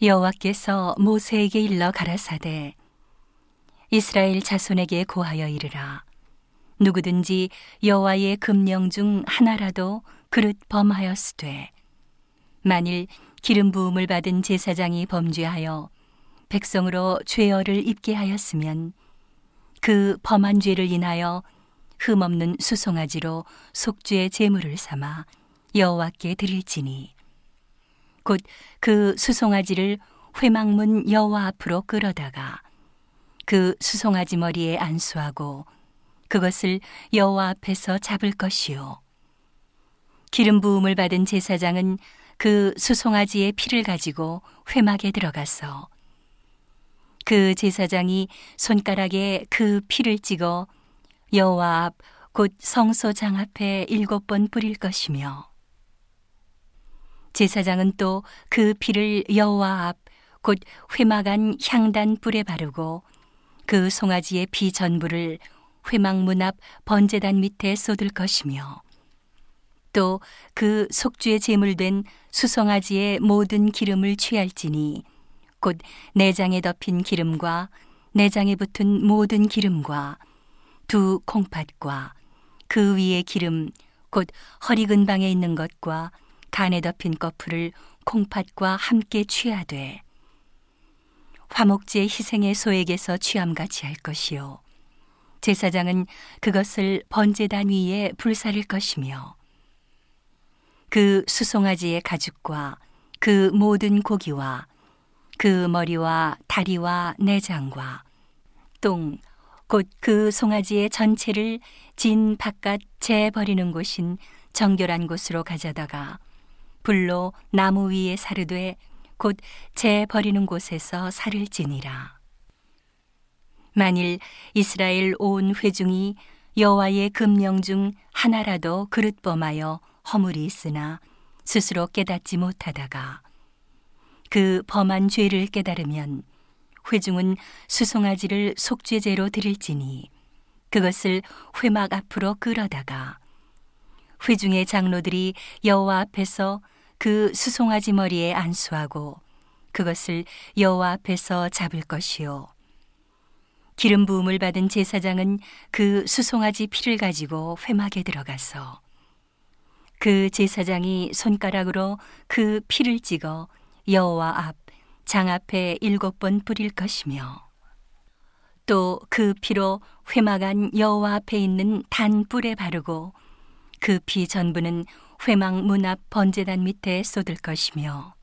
여호와께서 모세에게 일러 가라사대 이스라엘 자손에게 고하여 이르라. 누구든지 여호와의 금령 중 하나라도 그릇 범하였으되 만일 기름 부음을 받은 제사장이 범죄하여 백성으로 죄어를 입게 하였으면 그 범한 죄를 인하여 흠없는 수송아지로 속죄의 제물을 삼아 여호와께 드릴지니 곧 그 수송아지를 회막문 여호와 앞으로 끌어다가 그 수송아지 머리에 안수하고 그것을 여호와 앞에서 잡을 것이요. 기름 부음을 받은 제사장은 그 수송아지의 피를 가지고 회막에 들어가서 그 제사장이 손가락에 그 피를 찍어 여호와 앞 곧 성소장 앞에 일곱 번 뿌릴 것이며 제사장은 또 그 피를 여호와 앞 곧 회막 안 향단 뿔에 바르고 그 송아지의 피 전부를 회막 문 앞 번제단 밑에 쏟을 것이며 또 그 속주에 제물된 수송아지의 모든 기름을 취할지니 곧 내장에 덮인 기름과 내장에 붙은 모든 기름과 두 콩팥과 그 위에 기름 곧 허리 근방에 있는 것과 간에 덮인 거풀을 콩팥과 함께 취하되 화목제 희생의 소에게서 취함같이 할 것이요. 제사장은 그것을 번제단 위에 불사를 것이며 그 수송아지의 가죽과 그 모든 고기와 그 머리와 다리와 내장과 똥 곧 그 송아지의 전체를 진 바깥 재 버리는 곳인 정결한 곳으로 가져다가 불로 나무 위에 사르되 곧 재 버리는 곳에서 살을 지니라. 만일 이스라엘 온 회중이 여호와의 금령 중 하나라도 그릇 범하여 허물이 있으나 스스로 깨닫지 못하다가 그 범한 죄를 깨달으면 회중은 수송아지를 속죄제로 드릴지니 그것을 회막 앞으로 끌어다가 회중의 장로들이 여호와 앞에서 그 수송아지 머리에 안수하고 그것을 여호와 앞에서 잡을 것이요. 기름 부음을 받은 제사장은 그 수송아지 피를 가지고 회막에 들어가서 그 제사장이 손가락으로 그 피를 찍어 여호와 앞 장 앞에 일곱 번 뿌릴 것이며 또 그 피로 회막 안 여호와 앞에 있는 단 뿔에 바르고 그 피 전부는 회막 문앞 번제단 밑에 쏟을 것이며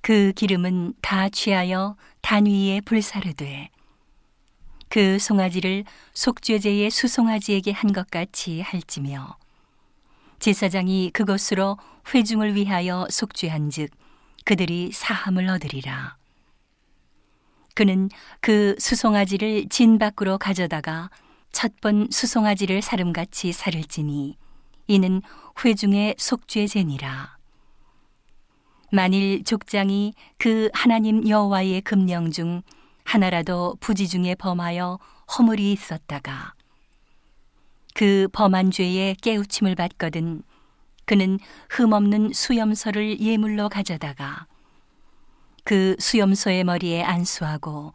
그 기름은 다 취하여 단 위에 불사르되 그 송아지를 속죄제의 수송아지에게 한 것 같이 할지며 제사장이 그것으로 회중을 위하여 속죄한즉 그들이 사함을 얻으리라. 그는 그 수송아지를 진 밖으로 가져다가 첫 번 수송아지를 사름같이 사를지니 이는 회중의 속죄제니라. 만일 족장이 그 하나님 여호와의 금령 중 하나라도 부지 중에 범하여 허물이 있었다가 그 범한 죄에 깨우침을 받거든 그는 흠없는 수염소를 예물로 가져다가 그 수염소의 머리에 안수하고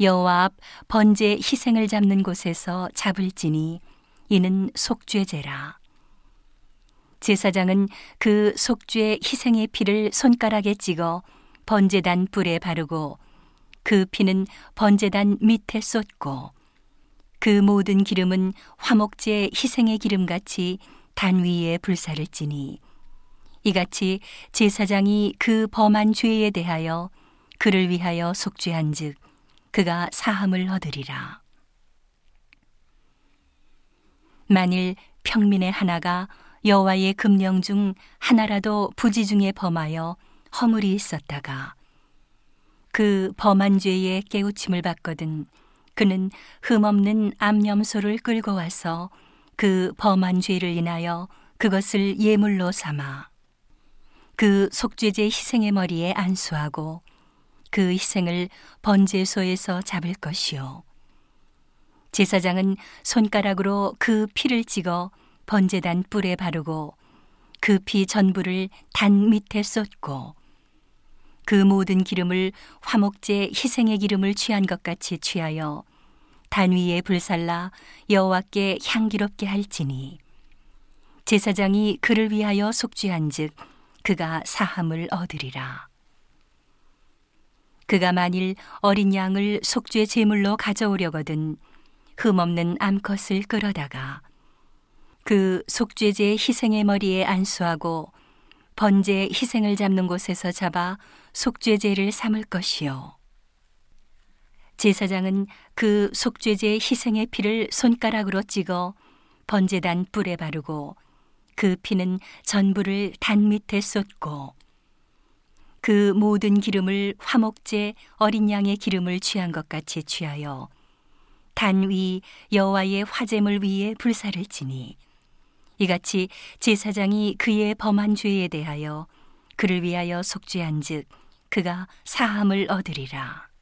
여호와 앞 번제 희생을 잡는 곳에서 잡을지니 이는 속죄제라. 제사장은 그 속죄 희생의 피를 손가락에 찍어 번제단 뿔에 바르고 그 피는 번제단 밑에 쏟고 그 모든 기름은 화목제 희생의 기름같이 단 위에 불사를 지니 이같이 제사장이 그 범한 죄에 대하여 그를 위하여 속죄한즉 그가 사함을 얻으리라. 만일 평민의 하나가 여호와의 금령 중 하나라도 부지 중에 범하여 허물이 있었다가 그 범한 죄에 깨우침을 받거든 그는 흠없는 암염소를 끌고 와서 그 범한 죄를 인하여 그것을 예물로 삼아 그 속죄제 희생의 머리에 안수하고 그 희생을 번제소에서 잡을 것이요. 제사장은 손가락으로 그 피를 찍어 번제단 뿔에 바르고 그 피 전부를 단 밑에 쏟고 그 모든 기름을 화목제 희생의 기름을 취한 것 같이 취하여 단 위에 불살라 여호와께 향기롭게 할지니 제사장이 그를 위하여 속죄한즉 그가 사함을 얻으리라. 그가 만일 어린 양을 속죄 제물로 가져오려거든 흠없는 암컷을 끌어다가 그 속죄제 희생의 머리에 안수하고 번제 희생을 잡는 곳에서 잡아 속죄제를 삼을 것이요. 제사장은 그 속죄제 희생의 피를 손가락으로 찍어 번제단 뿔에 바르고 그 피는 전부를 단 밑에 쏟고 그 모든 기름을 화목제 어린 양의 기름을 취한 것 같이 취하여 단 위 여호와의 화제물 위에 불사를 지니 이같이 제사장이 그의 범한 죄에 대하여 그를 위하여 속죄한즉 그가 사함을 얻으리라.